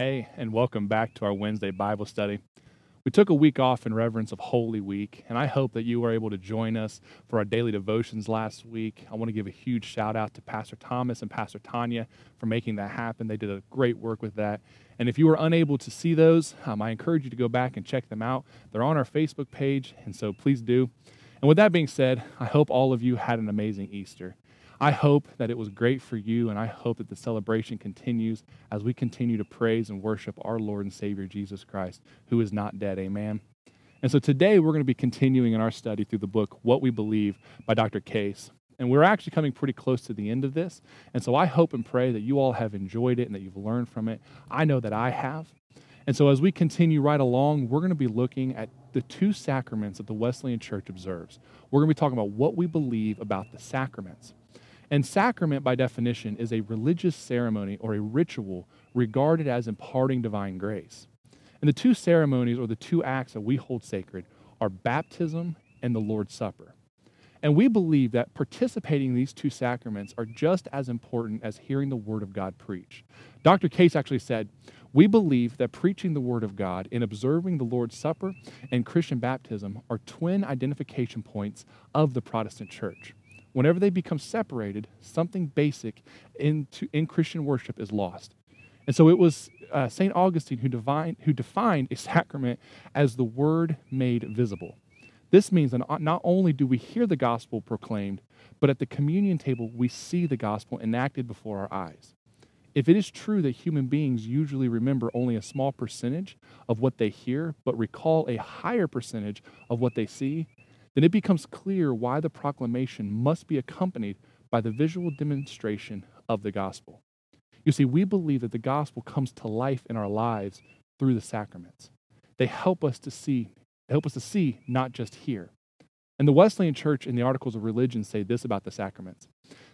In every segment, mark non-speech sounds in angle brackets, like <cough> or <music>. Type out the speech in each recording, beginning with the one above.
Hey, and welcome back to our Wednesday Bible study. We took a week off in reverence of Holy Week, and I hope that you were able to join us for our daily devotions last week. I want to give a huge shout out to Pastor Thomas and Pastor Tanya for making that happen. They did a great work with that. And if you were unable to see those, um, I encourage you to go back and check them out. They're on our Facebook page, and so please do. And with that being said, I hope all of you had an amazing Easter. I hope that it was great for you, and I hope that the celebration continues as we continue to praise and worship our Lord and Savior Jesus Christ, who is not dead. Amen. And so today we're going to be continuing in our study through the book What We Believe by Dr. Case. And we're actually coming pretty close to the end of this. And so I hope and pray that you all have enjoyed it and that you've learned from it. I know that I have. And so as we continue right along, we're going to be looking at the two sacraments that the Wesleyan Church observes. We're going to be talking about what we believe about the sacraments. And sacrament, by definition, is a religious ceremony or a ritual regarded as imparting divine grace. And the two ceremonies or the two acts that we hold sacred are baptism and the Lord's Supper. And we believe that participating in these two sacraments are just as important as hearing the Word of God preached. Dr. Case actually said, We believe that preaching the Word of God and observing the Lord's Supper and Christian baptism are twin identification points of the Protestant church whenever they become separated, something basic in, in Christian worship is lost. And so it was uh, St. Augustine who, divine, who defined a <laughs> sacrament as the word made visible. This means that not only do we hear the gospel proclaimed, but at the communion table we see the gospel enacted before our eyes. If it is true that human beings usually remember only a small percentage of what they hear, but recall a higher percentage of what they see, then it becomes clear why the proclamation must be accompanied by the visual demonstration of the gospel. You see, we believe that the gospel comes to life in our lives through the sacraments. They help us to see, they help us to see, not just hear. And the Wesleyan Church in the Articles of Religion say this about the sacraments.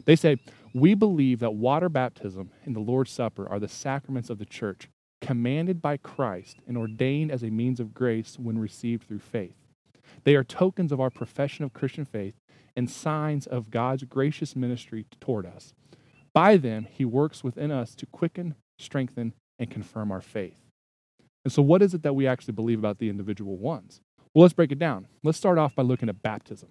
They say, We believe that water baptism and the Lord's Supper are the sacraments of the church, commanded by Christ and ordained as a means of grace when received through faith. They are tokens of our profession of Christian faith and signs of God's gracious ministry toward us. By them, He works within us to quicken, strengthen, and confirm our faith. And so, what is it that we actually believe about the individual ones? Well, let's break it down. Let's start off by looking at baptism.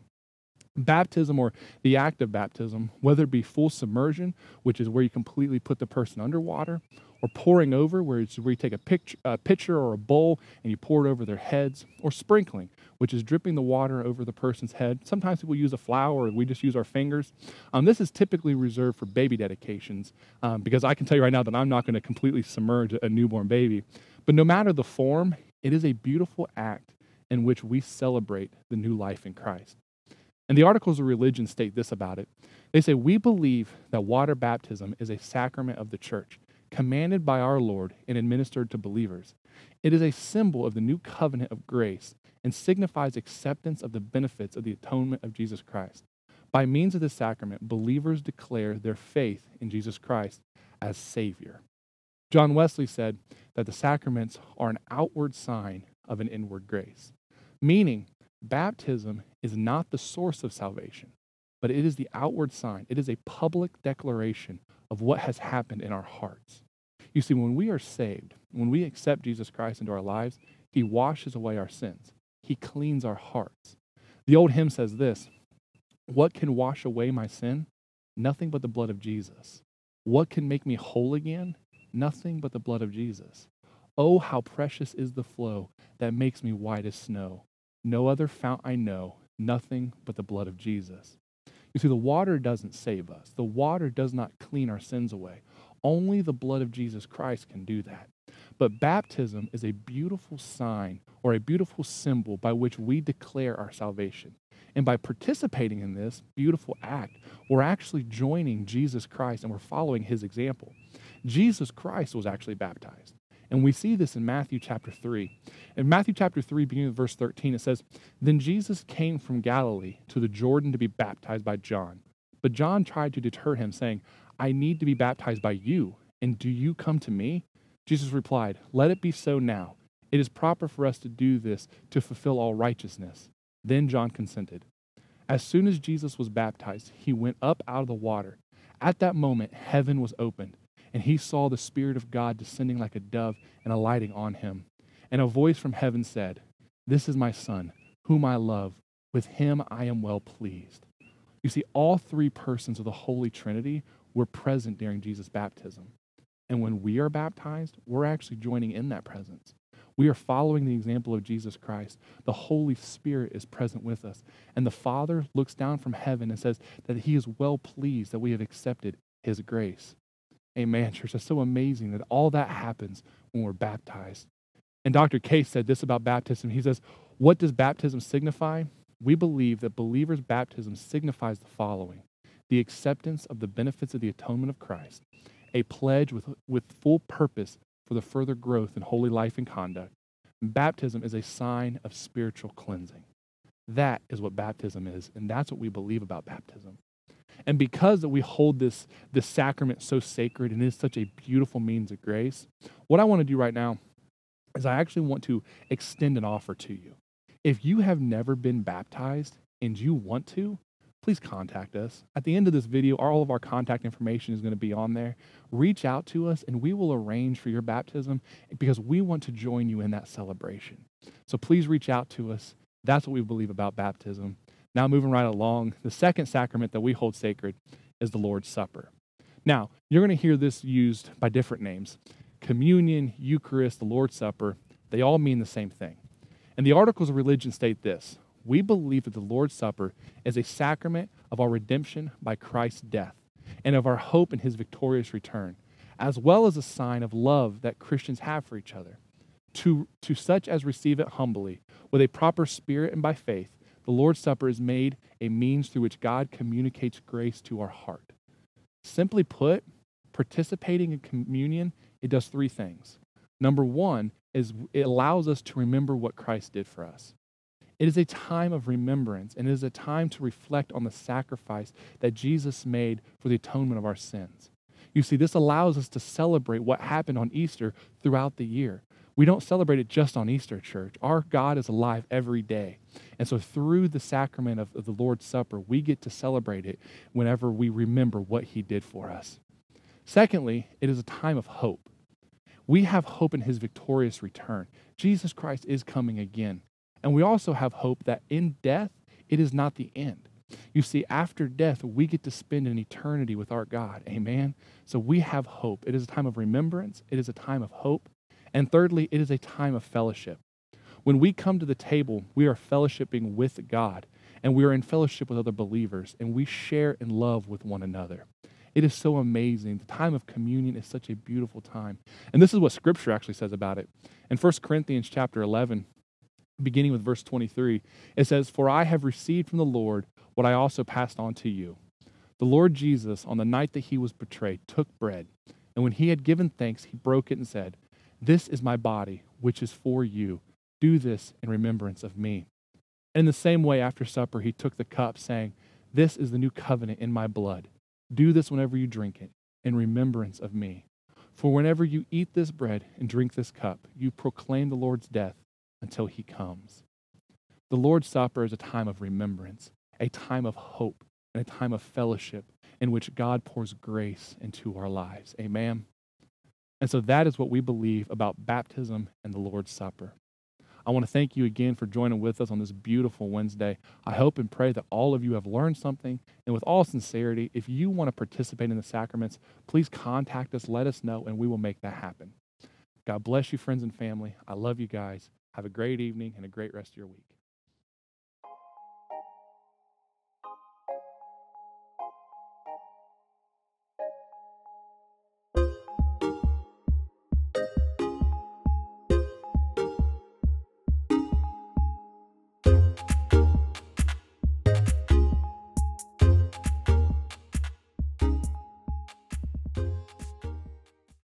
Baptism, or the act of baptism, whether it be full submersion, which is where you completely put the person underwater, or pouring over, where, it's where you take a, picture, a pitcher or a bowl and you pour it over their heads, or sprinkling, which is dripping the water over the person's head. Sometimes people use a flower, or we just use our fingers. Um, this is typically reserved for baby dedications um, because I can tell you right now that I'm not going to completely submerge a newborn baby. But no matter the form, it is a beautiful act in which we celebrate the new life in Christ. And the articles of religion state this about it. They say, We believe that water baptism is a sacrament of the church, commanded by our Lord and administered to believers. It is a symbol of the new covenant of grace and signifies acceptance of the benefits of the atonement of Jesus Christ. By means of this sacrament, believers declare their faith in Jesus Christ as Savior. John Wesley said that the sacraments are an outward sign of an inward grace, meaning baptism is not the source of salvation, but it is the outward sign. It is a public declaration of what has happened in our hearts. You see, when we are saved, when we accept Jesus Christ into our lives, He washes away our sins. He cleans our hearts. The old hymn says this What can wash away my sin? Nothing but the blood of Jesus. What can make me whole again? Nothing but the blood of Jesus. Oh, how precious is the flow that makes me white as snow. No other fount I know, nothing but the blood of Jesus. You see, the water doesn't save us, the water does not clean our sins away. Only the blood of Jesus Christ can do that. But baptism is a beautiful sign or a beautiful symbol by which we declare our salvation. And by participating in this beautiful act, we're actually joining Jesus Christ and we're following his example. Jesus Christ was actually baptized. And we see this in Matthew chapter 3. In Matthew chapter 3, beginning with verse 13, it says, Then Jesus came from Galilee to the Jordan to be baptized by John. But John tried to deter him, saying, I need to be baptized by you, and do you come to me? Jesus replied, Let it be so now. It is proper for us to do this to fulfill all righteousness. Then John consented. As soon as Jesus was baptized, he went up out of the water. At that moment, heaven was opened, and he saw the Spirit of God descending like a dove and alighting on him. And a voice from heaven said, This is my Son, whom I love. With him I am well pleased. You see, all three persons of the Holy Trinity were present during Jesus' baptism. And when we are baptized, we're actually joining in that presence. We are following the example of Jesus Christ. The Holy Spirit is present with us. And the Father looks down from heaven and says that He is well pleased that we have accepted His grace. Amen, church. It's so amazing that all that happens when we're baptized. And Dr. Case said this about baptism. He says, What does baptism signify? We believe that believers' baptism signifies the following the acceptance of the benefits of the atonement of Christ, a pledge with, with full purpose for the further growth in holy life and conduct. baptism is a sign of spiritual cleansing. That is what baptism is, and that's what we believe about baptism. And because that we hold this, this sacrament so sacred and is such a beautiful means of grace, what I want to do right now is I actually want to extend an offer to you. If you have never been baptized and you want to, please contact us. At the end of this video, all of our contact information is going to be on there. Reach out to us and we will arrange for your baptism because we want to join you in that celebration. So please reach out to us. That's what we believe about baptism. Now, moving right along, the second sacrament that we hold sacred is the Lord's Supper. Now, you're going to hear this used by different names communion, Eucharist, the Lord's Supper, they all mean the same thing. And the articles of religion state this we believe that the Lord's Supper is a sacrament of our redemption by Christ's death and of our hope in his victorious return, as well as a sign of love that Christians have for each other. To, to such as receive it humbly, with a proper spirit and by faith, the Lord's Supper is made a means through which God communicates grace to our heart. Simply put, participating in communion, it does three things. Number one is it allows us to remember what Christ did for us. It is a time of remembrance, and it is a time to reflect on the sacrifice that Jesus made for the atonement of our sins. You see, this allows us to celebrate what happened on Easter throughout the year. We don't celebrate it just on Easter, church. Our God is alive every day. And so, through the sacrament of, of the Lord's Supper, we get to celebrate it whenever we remember what He did for us. Secondly, it is a time of hope. We have hope in His victorious return. Jesus Christ is coming again. And we also have hope that in death, it is not the end. You see, after death, we get to spend an eternity with our God. Amen. So we have hope. It is a time of remembrance, it is a time of hope. And thirdly, it is a time of fellowship. When we come to the table, we are fellowshipping with God, and we are in fellowship with other believers, and we share in love with one another. It is so amazing. The time of communion is such a beautiful time. And this is what scripture actually says about it. In 1 Corinthians chapter 11, beginning with verse 23, it says, For I have received from the Lord what I also passed on to you. The Lord Jesus, on the night that he was betrayed, took bread, and when he had given thanks, he broke it and said, This is my body, which is for you. Do this in remembrance of me. And in the same way, after supper, he took the cup, saying, This is the new covenant in my blood. Do this whenever you drink it, in remembrance of me. For whenever you eat this bread and drink this cup, you proclaim the Lord's death until he comes. The Lord's Supper is a time of remembrance, a time of hope, and a time of fellowship in which God pours grace into our lives. Amen. And so that is what we believe about baptism and the Lord's Supper. I want to thank you again for joining with us on this beautiful Wednesday. I hope and pray that all of you have learned something. And with all sincerity, if you want to participate in the sacraments, please contact us, let us know, and we will make that happen. God bless you, friends and family. I love you guys. Have a great evening and a great rest of your week.